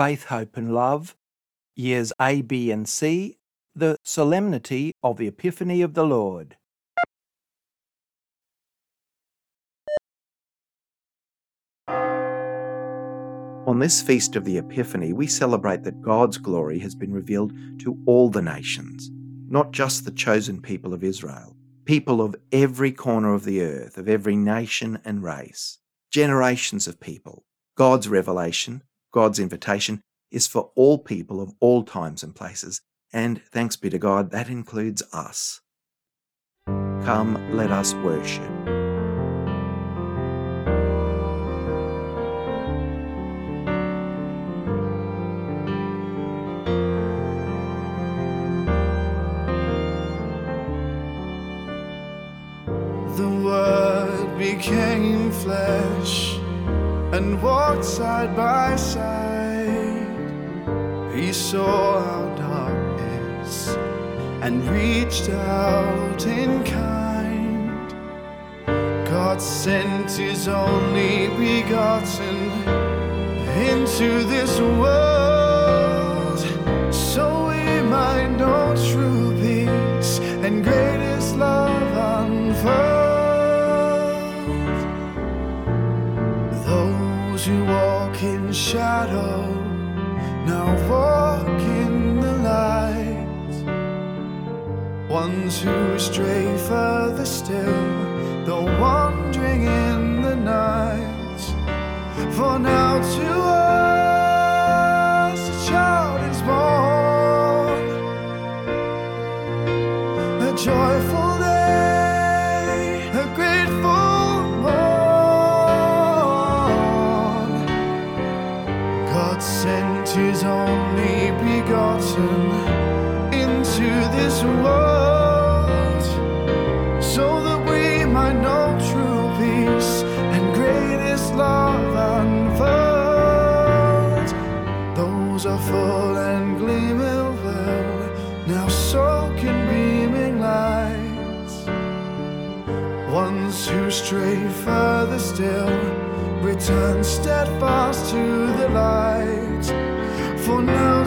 Faith, Hope and Love, years A, B, and C, the Solemnity of the Epiphany of the Lord. On this feast of the Epiphany, we celebrate that God's glory has been revealed to all the nations, not just the chosen people of Israel, people of every corner of the earth, of every nation and race, generations of people. God's revelation, God's invitation, is for all people of all times and places, and thanks be to God, that includes us. Come, let us worship. Reached out in kind. God sent His only begotten into this world Ones who stray further still, though wandering in the night. For now to stray further still return steadfast to the light. For now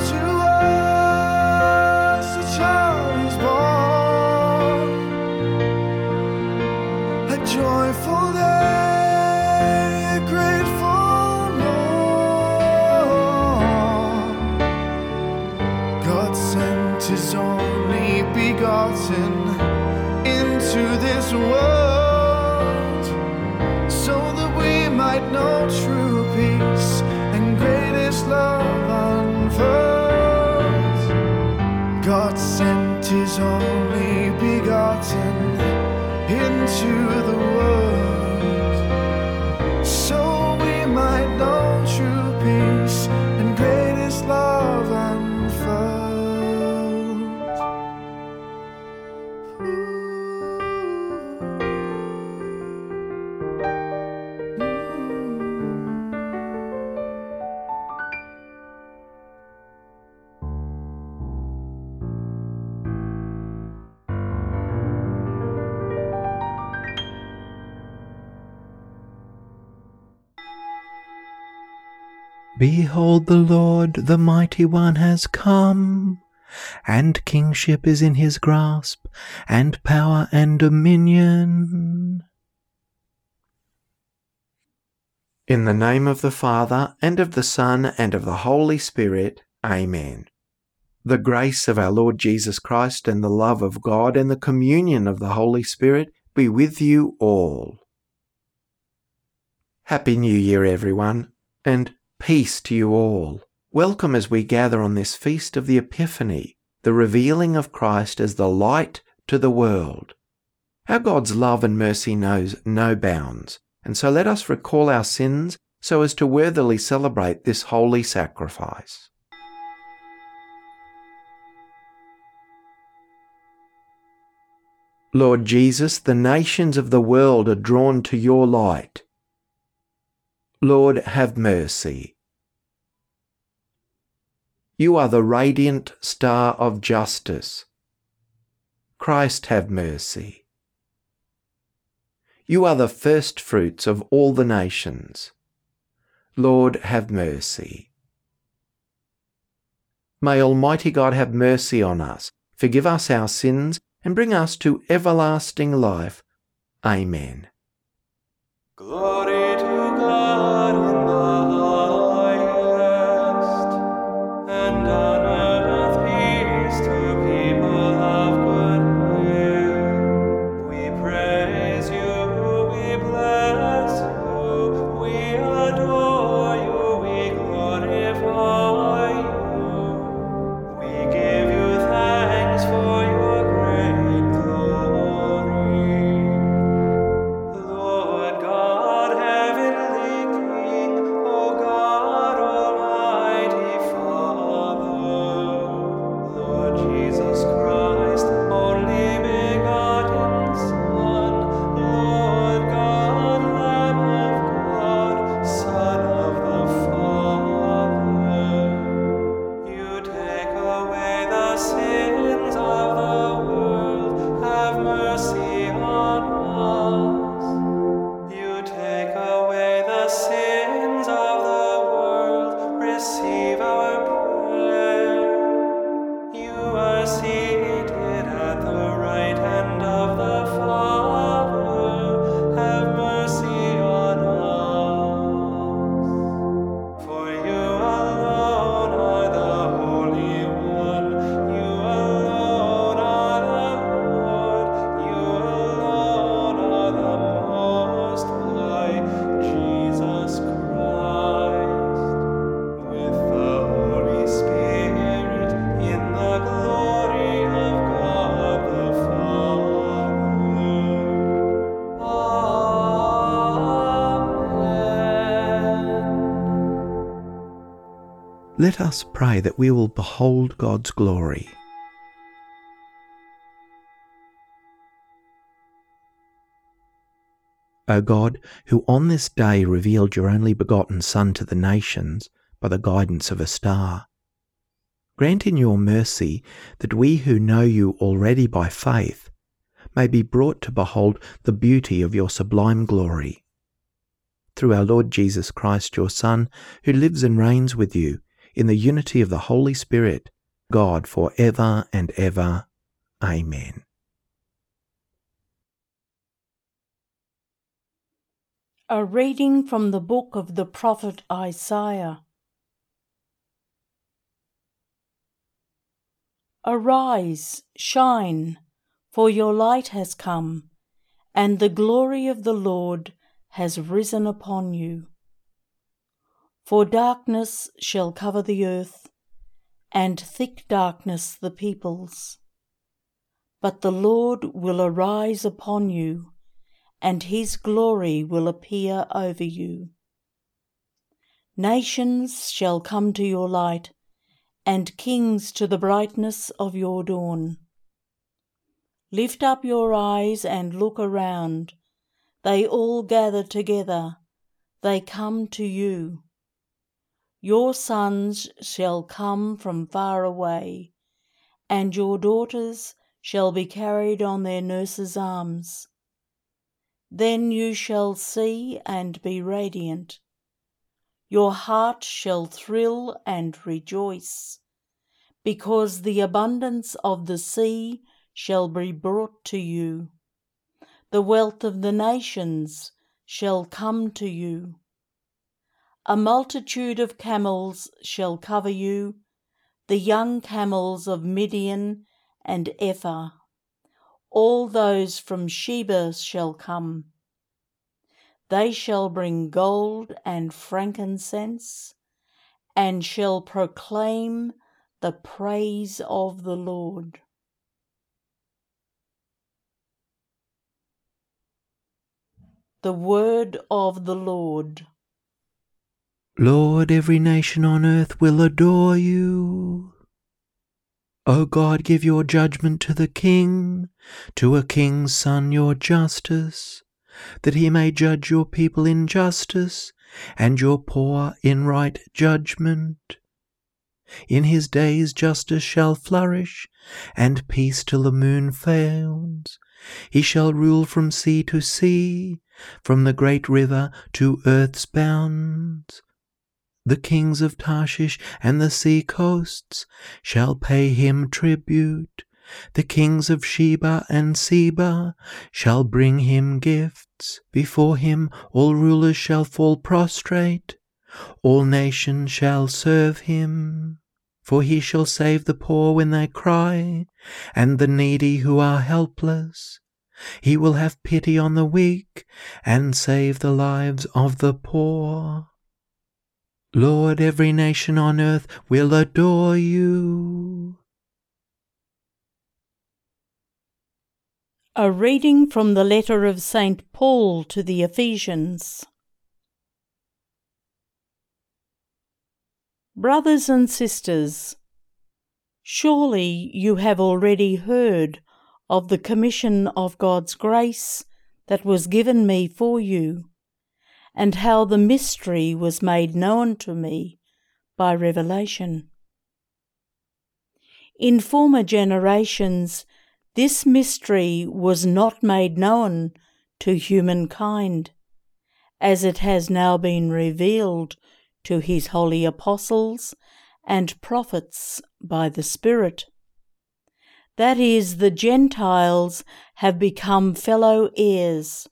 Behold, the Lord, the Mighty One, has come, and kingship is in his grasp, and power and dominion. In the name of the Father, and of the Son, and of the Holy Spirit, Amen. The grace of our Lord Jesus Christ, and the love of God, and the communion of the Holy Spirit be with you all. Happy New Year, everyone, and peace to you all. Welcome as we gather on this feast of the Epiphany, the revealing of Christ as the light to the world. Our God's love and mercy knows no bounds, and so let us recall our sins so as to worthily celebrate this holy sacrifice. Lord Jesus, the nations of the world are drawn to your light. Lord, have mercy. You are the radiant star of justice. Christ, have mercy. You are the first fruits of all the nations. Lord, have mercy. May Almighty God have mercy on us, forgive us our sins, and bring us to everlasting life. Amen. Glory Let us pray that we will behold God's glory. O God, who on this day revealed your only begotten Son to the nations by the guidance of a star, grant in your mercy that we who know you already by faith may be brought to behold the beauty of your sublime glory. Through our Lord Jesus Christ, your Son, who lives and reigns with you in the unity of the Holy Spirit, God for ever and ever. Amen. A reading from the book of the prophet Isaiah. Arise, shine, for your light has come, and the glory of the Lord has risen upon you. For darkness shall cover the earth, and thick darkness the peoples. But the Lord will arise upon you, and his glory will appear over you. Nations shall come to your light, and kings to the brightness of your dawn. Lift up your eyes and look around. They all gather together, they come to you. Your sons shall come from far away, and your daughters shall be carried on their nurses' arms. Then you shall see and be radiant. Your heart shall thrill and rejoice, because the abundance of the sea shall be brought to you. The wealth of the nations shall come to you. A multitude of camels shall cover you, the young camels of Midian and Ephah. All those from Sheba shall come. They shall bring gold and frankincense, and shall proclaim the praise of the Lord. The word of the Lord. Lord, every nation on earth will adore you. O God, give your judgment to the king, to a king's son your justice, that he may judge your people in justice, and your poor in right judgment. In his days justice shall flourish, and peace till the moon fails. He shall rule from sea to sea, from the great river to earth's bounds. The kings of Tarshish and the sea coasts shall pay him tribute. The kings of Sheba and Seba shall bring him gifts. Before him all rulers shall fall prostrate. All nations shall serve him. For he shall save the poor when they cry, and the needy who are helpless. He will have pity on the weak, and save the lives of the poor. Lord, every nation on earth will adore you. A reading from the letter of St. Paul to the Ephesians. Brothers and sisters, surely you have already heard of the commission of God's grace that was given me for you, and how the mystery was made known to me by revelation. In former generations, this mystery was not made known to humankind, as it has now been revealed to his holy apostles and prophets by the Spirit. That is, the Gentiles have become fellow heirs,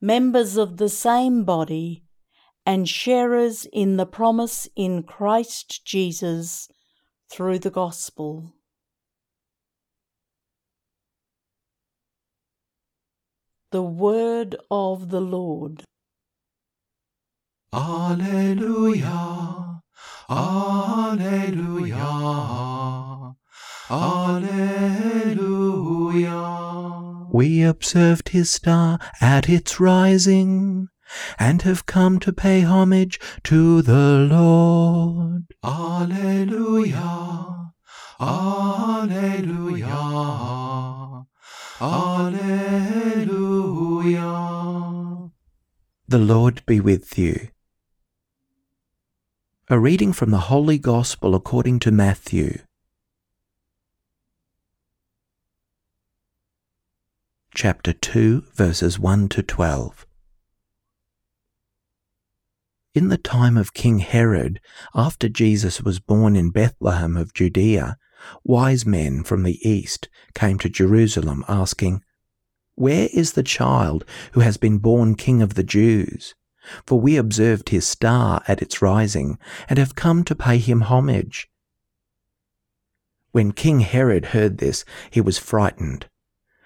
members of the same body, and sharers in the promise in Christ Jesus through the gospel. The word of the Lord. Alleluia, Alleluia, Alleluia. We observed his star at its rising, and have come to pay homage to the Lord. Alleluia, Alleluia, Alleluia. The Lord be with you. A reading from the Holy Gospel according to Matthew. Chapter 2, verses 1 to 12. In the time of King Herod, after Jesus was born in Bethlehem of Judea, wise men from the east came to Jerusalem asking, Where is the child who has been born King of the Jews? For we observed his star at its rising, and have come to pay him homage. When King Herod heard this, he was frightened,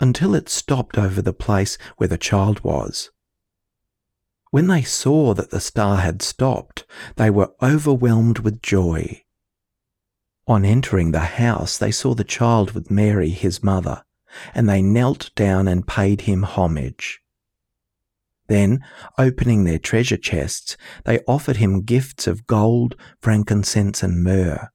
until it stopped over the place where the child was. When they saw that the star had stopped, they were overwhelmed with joy. On entering the house, they saw the child with Mary, his mother, and they knelt down and paid him homage. Then, opening their treasure chests, they offered him gifts of gold, frankincense, and myrrh.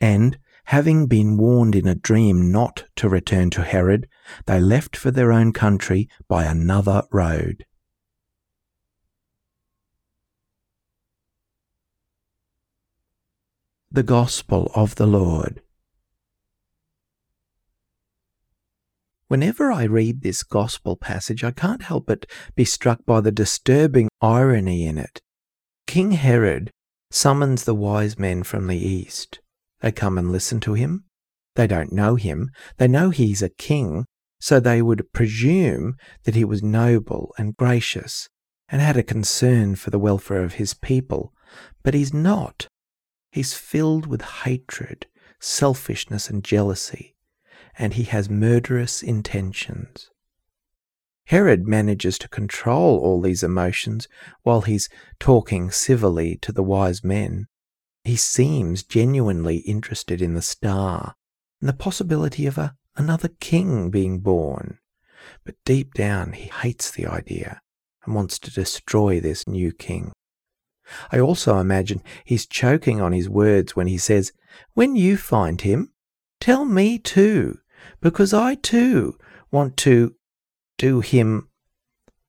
And, having been warned in a dream not to return to Herod, they left for their own country by another road. The Gospel of the Lord. Whenever I read this gospel passage, I can't help but be struck by the disturbing irony in it. King Herod summons the wise men from the east. They come and listen to him. They don't know him. They know he's a king, so they would presume that he was noble and gracious and had a concern for the welfare of his people. But he's not. He's filled with hatred, selfishness, and jealousy, and he has murderous intentions. Herod manages to control all these emotions while he's talking civilly to the wise men. He seems genuinely interested in the star and the possibility of a, another king being born. But deep down, he hates the idea and wants to destroy this new king. I also imagine he's choking on his words when he says, When you find him, tell me too, because I too want to do him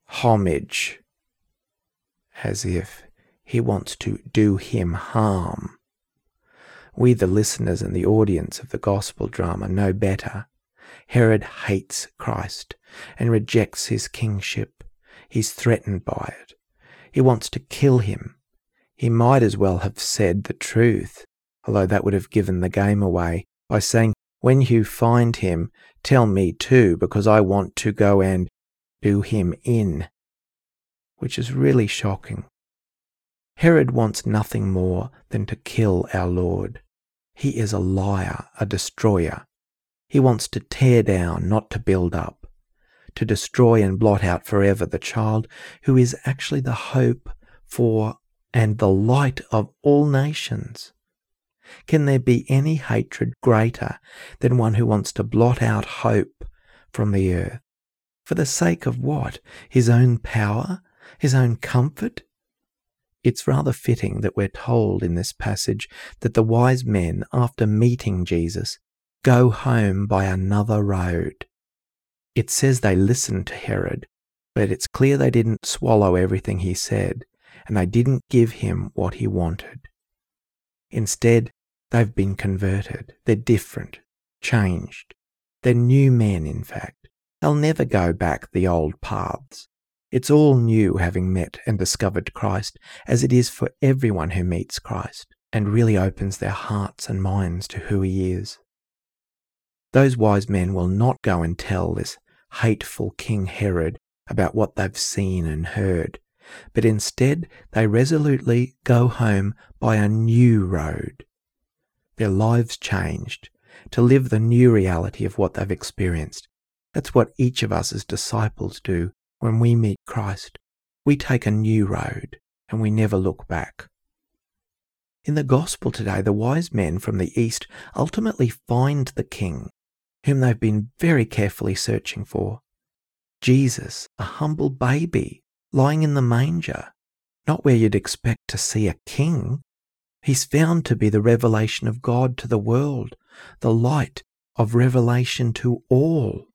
homage, as if he wants to do him harm. We, the listeners and the audience of the gospel drama, know better. Herod hates Christ and rejects his kingship. He's threatened by it. He wants to kill him he might as well have said the truth, although that would have given the game away, by saying, When you find him, tell me too, because I want to go and do him in. Which is really shocking. Herod wants nothing more than to kill our Lord. He is a liar, a destroyer. He wants to tear down, not to build up, to destroy and blot out forever the child who is actually the hope for and the light of all nations. Can there be any hatred greater than one who wants to blot out hope from the earth? For the sake of what? His own power? His own comfort? It's rather fitting that we're told in this passage that the wise men, after meeting Jesus, go home by another road. It says they listened to Herod, but it's clear they didn't swallow everything he said and they didn't give him what he wanted. Instead, they've been converted. They're different, changed. They're new men, in fact. They'll never go back the old paths. It's all new having met and discovered Christ, as it is for everyone who meets Christ and really opens their hearts and minds to who he is. Those wise men will not go and tell this hateful King Herod about what they've seen and heard but instead they resolutely go home by a new road. Their lives changed to live the new reality of what they've experienced. That's what each of us as disciples do when we meet Christ. We take a new road and we never look back. In the gospel today, the wise men from the east ultimately find the king, whom they've been very carefully searching for. Jesus, a humble baby, lying in the manger, not where you'd expect to see a king. He's found to be the revelation of God to the world, the light of revelation to all.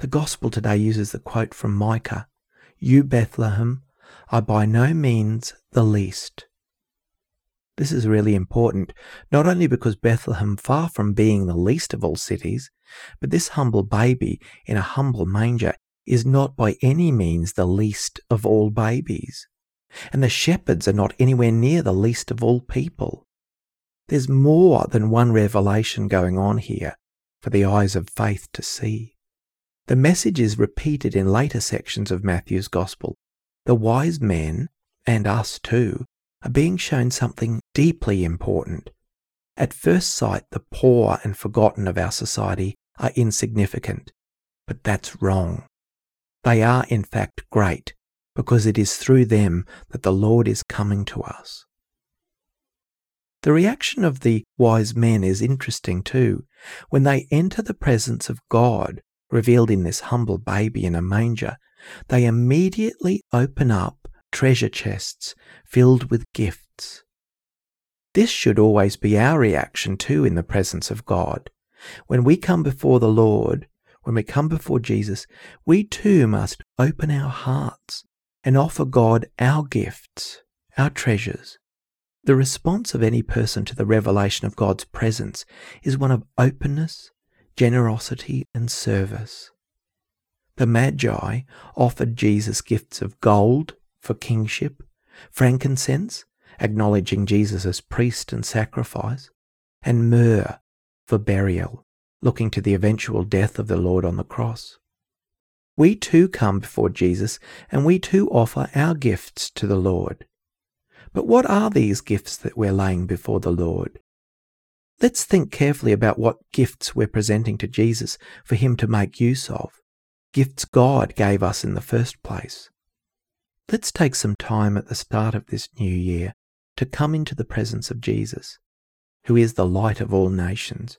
The gospel today uses the quote from Micah You, Bethlehem, are by no means the least. This is really important, not only because Bethlehem, far from being the least of all cities, but this humble baby in a humble manger is not by any means the least of all babies, and the shepherds are not anywhere near the least of all people. There's more than one revelation going on here for the eyes of faith to see. The message is repeated in later sections of Matthew's Gospel. The wise men, and us too, are being shown something deeply important. At first sight, the poor and forgotten of our society are insignificant, but that's wrong. They are, in fact, great because it is through them that the Lord is coming to us. The reaction of the wise men is interesting too. When they enter the presence of God, revealed in this humble baby in a manger, they immediately open up treasure chests filled with gifts. This should always be our reaction too in the presence of God. When we come before the Lord, when we come before Jesus, we too must open our hearts and offer God our gifts, our treasures. The response of any person to the revelation of God's presence is one of openness, generosity, and service. The Magi offered Jesus gifts of gold for kingship, frankincense, acknowledging Jesus as priest and sacrifice, and myrrh for burial looking to the eventual death of the Lord on the cross. We too come before Jesus and we too offer our gifts to the Lord. But what are these gifts that we're laying before the Lord? Let's think carefully about what gifts we're presenting to Jesus for him to make use of. Gifts God gave us in the first place. Let's take some time at the start of this new year to come into the presence of Jesus, who is the light of all nations,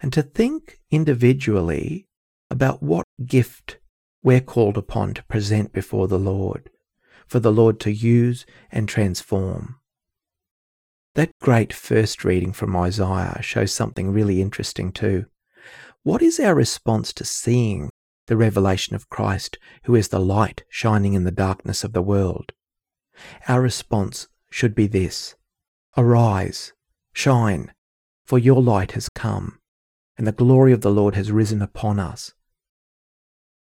and to think individually about what gift we're called upon to present before the Lord, for the Lord to use and transform. That great first reading from Isaiah shows something really interesting too. What is our response to seeing the revelation of Christ, who is the light shining in the darkness of the world? Our response should be this Arise, shine, for your light has come, and the glory of the Lord has risen upon us.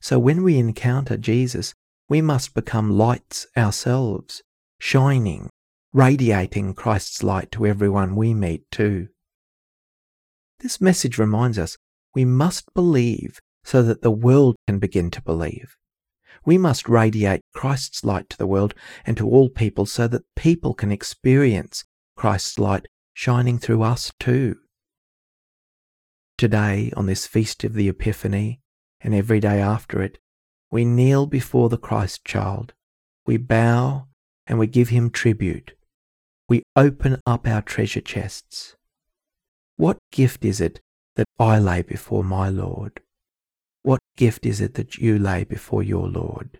So when we encounter Jesus, we must become lights ourselves, shining radiating Christ's light to everyone we meet too. This message reminds us we must believe so that the world can begin to believe. We must radiate Christ's light to the world and to all people so that people can experience Christ's light shining through us too. Today, on this feast of the Epiphany, and every day after it, we kneel before the Christ child. We bow and we give him tribute we open up our treasure chests. What gift is it that I lay before my Lord? What gift is it that you lay before your Lord?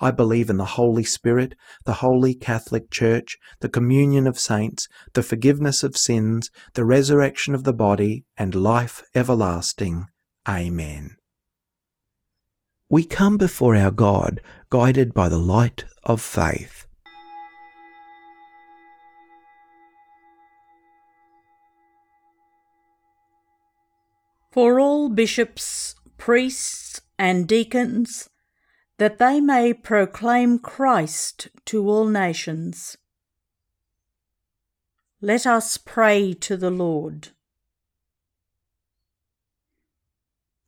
I believe in the Holy Spirit, the Holy Catholic Church, the communion of saints, the forgiveness of sins, the resurrection of the body, and life everlasting. Amen. We come before our God, guided by the light of faith. For all bishops, priests, and deacons, that they may proclaim Christ to all nations. Let us pray to the Lord.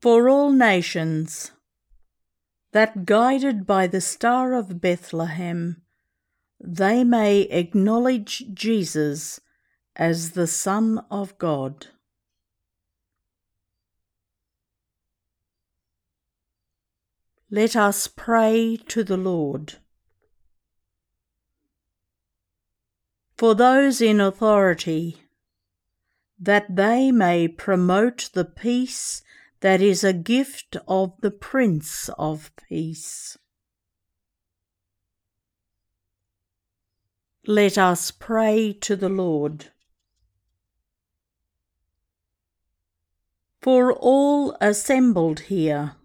For all nations, that guided by the Star of Bethlehem, they may acknowledge Jesus as the Son of God. Let us pray to the Lord. For those in authority, that they may promote the peace that is a gift of the Prince of Peace. Let us pray to the Lord. For all assembled here,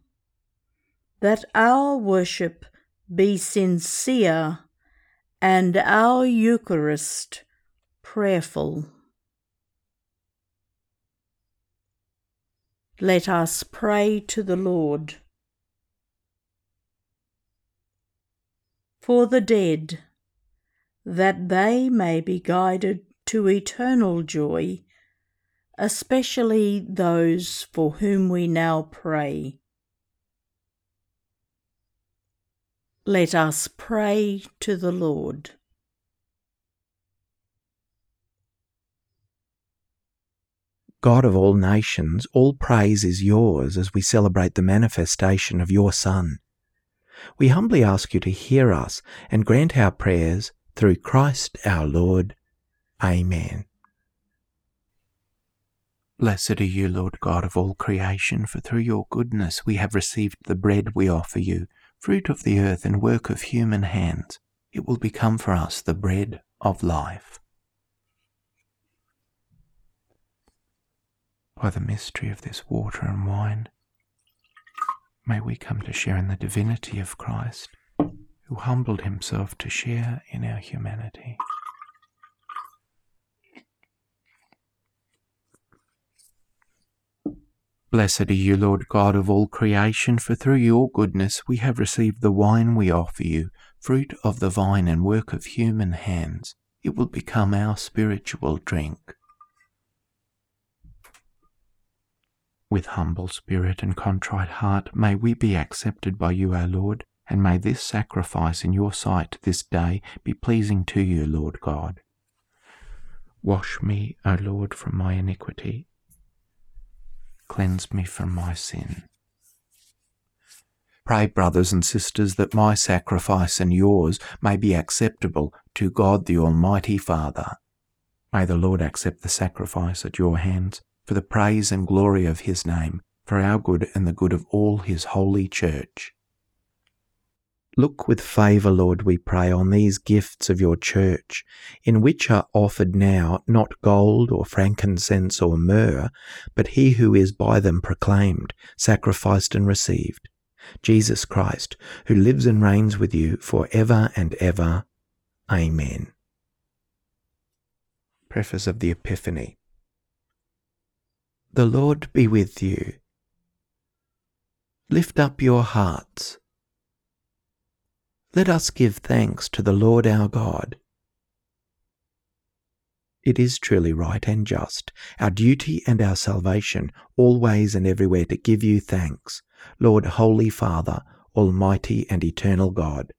that our worship be sincere and our Eucharist prayerful. Let us pray to the Lord. For the dead, that they may be guided to eternal joy, especially those for whom we now pray. Let us pray to the Lord. God of all nations, all praise is yours as we celebrate the manifestation of your Son. we humbly ask you to hear us and grant our prayers through Christ our Lord. Amen. Blessed are you, Lord God of all creation, for through your goodness we have received the bread we offer you, fruit of the earth and work of human hands. It will become for us the bread of life. By the mystery of this water and wine, may we come to share in the divinity of Christ, who humbled himself to share in our humanity. Blessed are you, Lord God of all creation, for through your goodness we have received the wine we offer you, fruit of the vine and work of human hands. It will become our spiritual drink. With humble spirit and contrite heart, may we be accepted by you, our Lord, and may this sacrifice in your sight this day be pleasing to you, Lord God. Wash me, O Lord, from my iniquity cleanse me from my sin. Pray, brothers and sisters, that my sacrifice and yours may be acceptable to God the Almighty Father. May the Lord accept the sacrifice at your hands for the praise and glory of his name, for our good and the good of all his holy church. Look with favour, Lord, we pray, on these gifts of your church, in which are offered now not gold or frankincense or myrrh, but he who is by them proclaimed, sacrificed, and received, Jesus Christ, who lives and reigns with you for ever and ever. Amen. Preface of the Epiphany The Lord be with you. Lift up your hearts. Let us give thanks to the Lord our God. It is truly right and just, our duty and our salvation, always and everywhere to give you thanks, Lord, Holy Father, Almighty and Eternal God.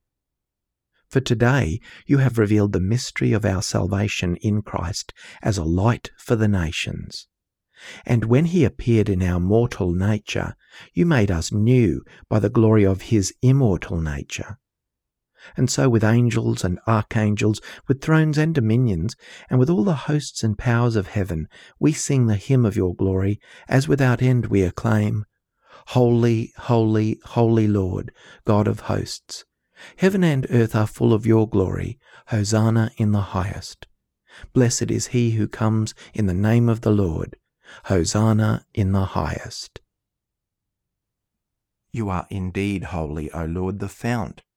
For today you have revealed the mystery of our salvation in Christ as a light for the nations. And when he appeared in our mortal nature, you made us new by the glory of his immortal nature and so with angels and archangels, with thrones and dominions, and with all the hosts and powers of heaven, we sing the hymn of your glory, as without end we acclaim, Holy, holy, holy Lord, God of hosts. Heaven and earth are full of your glory. Hosanna in the highest. Blessed is he who comes in the name of the Lord. Hosanna in the highest. You are indeed holy, O Lord, the fount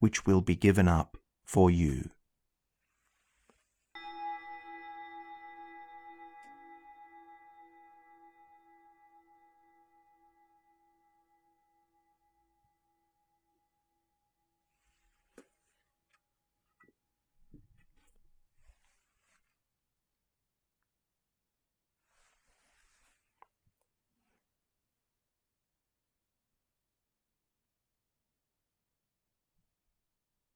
which will be given up for you.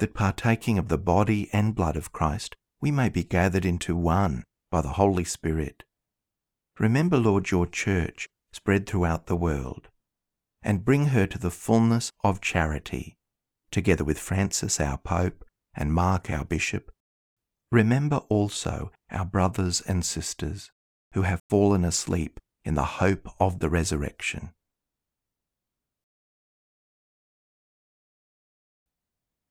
that partaking of the body and blood of Christ, we may be gathered into one by the Holy Spirit. Remember, Lord, your church spread throughout the world, and bring her to the fullness of charity, together with Francis our Pope and Mark our Bishop. Remember also our brothers and sisters who have fallen asleep in the hope of the resurrection.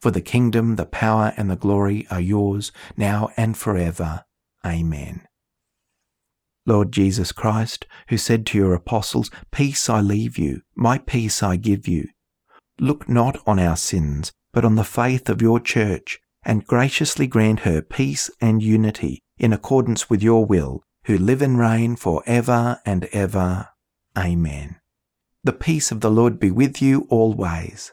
For the kingdom, the power, and the glory are yours, now and forever. Amen. Lord Jesus Christ, who said to your apostles, Peace I leave you, my peace I give you. Look not on our sins, but on the faith of your church, and graciously grant her peace and unity in accordance with your will, who live and reign for ever and ever. Amen. The peace of the Lord be with you always.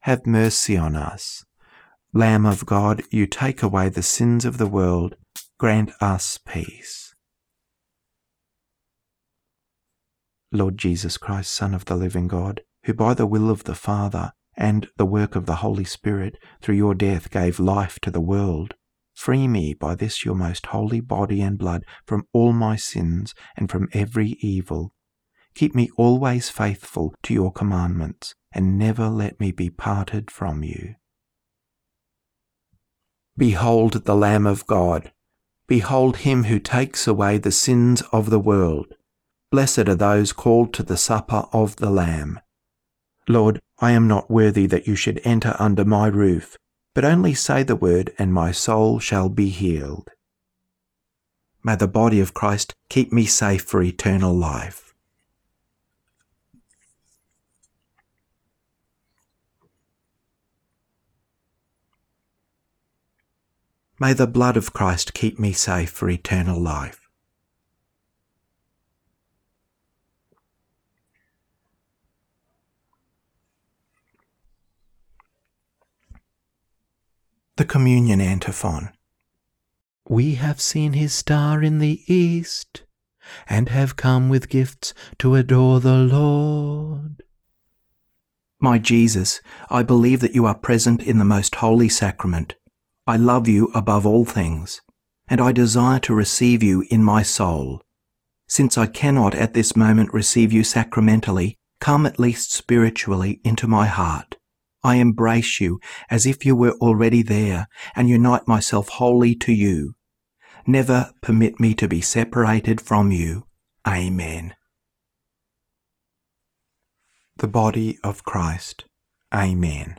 have mercy on us. Lamb of God, you take away the sins of the world, grant us peace. Lord Jesus Christ, Son of the living God, who by the will of the Father and the work of the Holy Spirit through your death gave life to the world. Free me by this your most holy body and blood from all my sins and from every evil. Keep me always faithful to your commandments, and never let me be parted from you. Behold the Lamb of God. Behold him who takes away the sins of the world. Blessed are those called to the supper of the Lamb. Lord, I am not worthy that you should enter under my roof, but only say the word, and my soul shall be healed. May the body of Christ keep me safe for eternal life. May the blood of Christ keep me safe for eternal life. The Communion Antiphon. We have seen his star in the east, and have come with gifts to adore the Lord. My Jesus, I believe that you are present in the most holy sacrament. I love you above all things, and I desire to receive you in my soul. Since I cannot at this moment receive you sacramentally, come at least spiritually into my heart. I embrace you as if you were already there and unite myself wholly to you. Never permit me to be separated from you. Amen. The body of Christ. Amen.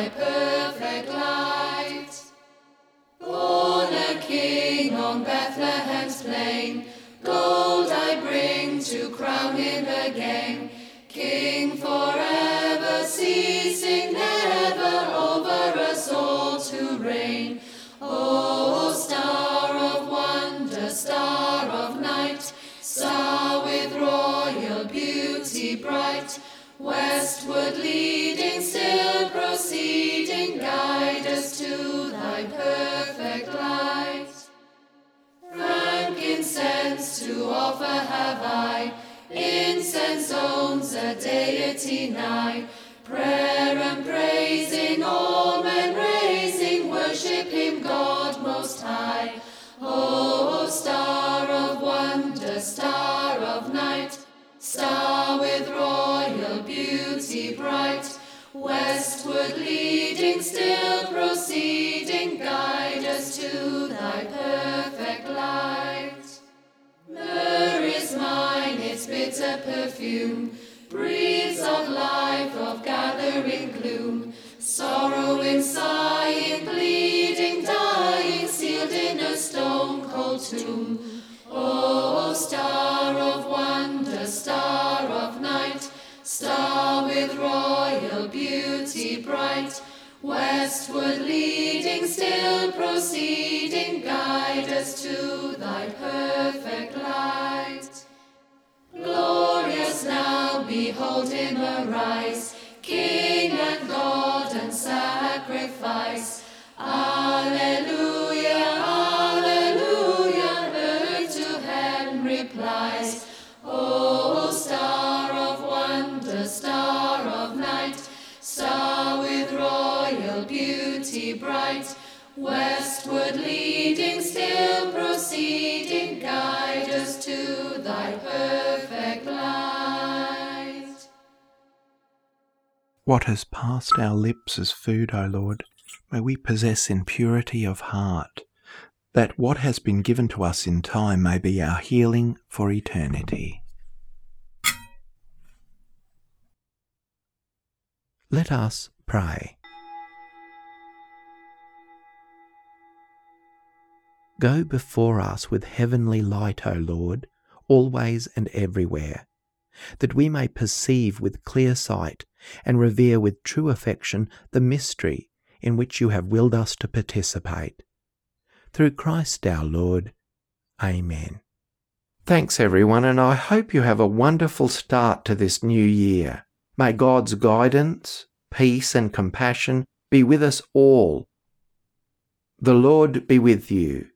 Thy perfect light. Incense owns a deity nigh. Prayer and praising, perfume breathes of life, of gathering gloom, sorrowing, sighing, bleeding, dying, sealed in a stone cold tomb. O star of wonder, star of night, star with royal beauty bright, westward leading, still proceeding, guide us to thy perfect light. Glorious now, behold him arise, King and God and sacrifice. Alleluia, alleluia, earth to heaven replies. O star of wonder, star of night, star with royal beauty bright, westward leading, still proceeding, guide us to thy What has passed our lips as food, O Lord, may we possess in purity of heart, that what has been given to us in time may be our healing for eternity. Let us pray. Go before us with heavenly light, O Lord, always and everywhere, that we may perceive with clear sight and revere with true affection the mystery in which you have willed us to participate. Through Christ our Lord. Amen. Thanks, everyone, and I hope you have a wonderful start to this new year. May God's guidance, peace, and compassion be with us all. The Lord be with you.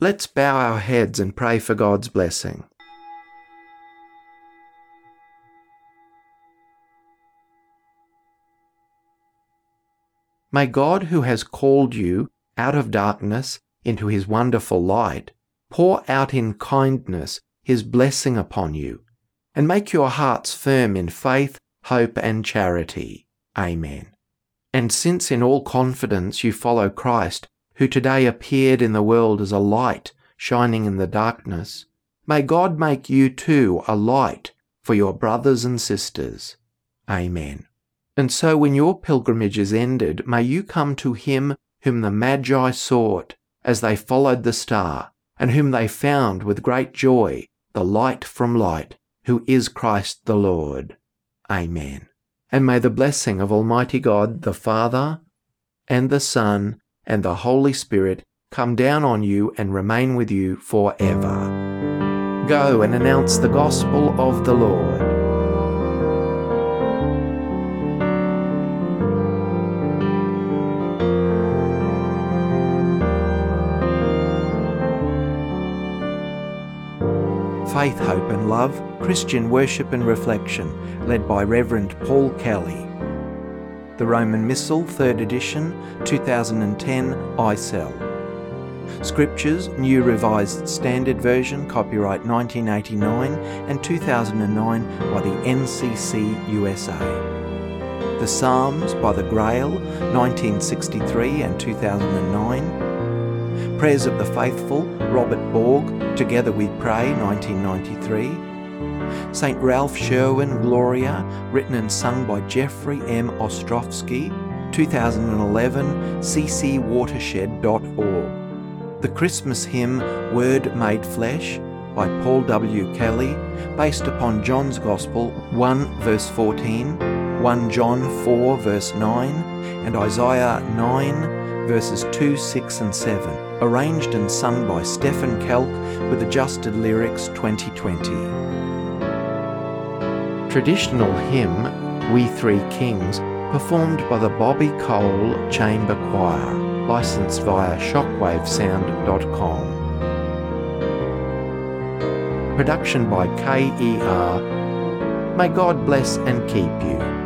Let's bow our heads and pray for God's blessing. May God, who has called you out of darkness into his wonderful light, pour out in kindness his blessing upon you, and make your hearts firm in faith, hope, and charity. Amen. And since in all confidence you follow Christ, who today appeared in the world as a light shining in the darkness, may God make you too a light for your brothers and sisters. Amen. And so when your pilgrimage is ended, may you come to him whom the Magi sought as they followed the star, and whom they found with great joy, the light from light, who is Christ the Lord. Amen. And may the blessing of Almighty God, the Father, and the Son, and the Holy Spirit come down on you and remain with you forever. Go and announce the gospel of the Lord. Faith, Hope and Love Christian Worship and Reflection, led by Reverend Paul Kelly. The Roman Missal, 3rd edition, 2010, ICEL. Scriptures, New Revised Standard Version, copyright 1989 and 2009 by the NCC USA. The Psalms by the Grail, 1963 and 2009. Prayers of the Faithful, Robert Borg, Together We Pray, 1993. St. Ralph Sherwin Gloria, written and sung by Jeffrey M. Ostrowski, 2011, ccwatershed.org. The Christmas hymn Word Made Flesh by Paul W. Kelly, based upon John's Gospel 1 verse 14, 1 John 4 verse 9, and Isaiah 9 verses 2, 6, and 7, arranged and sung by Stephen Kelk with adjusted lyrics 2020. Traditional hymn We Three Kings, performed by the Bobby Cole Chamber Choir, licensed via shockwavesound.com. Production by KER. May God bless and keep you.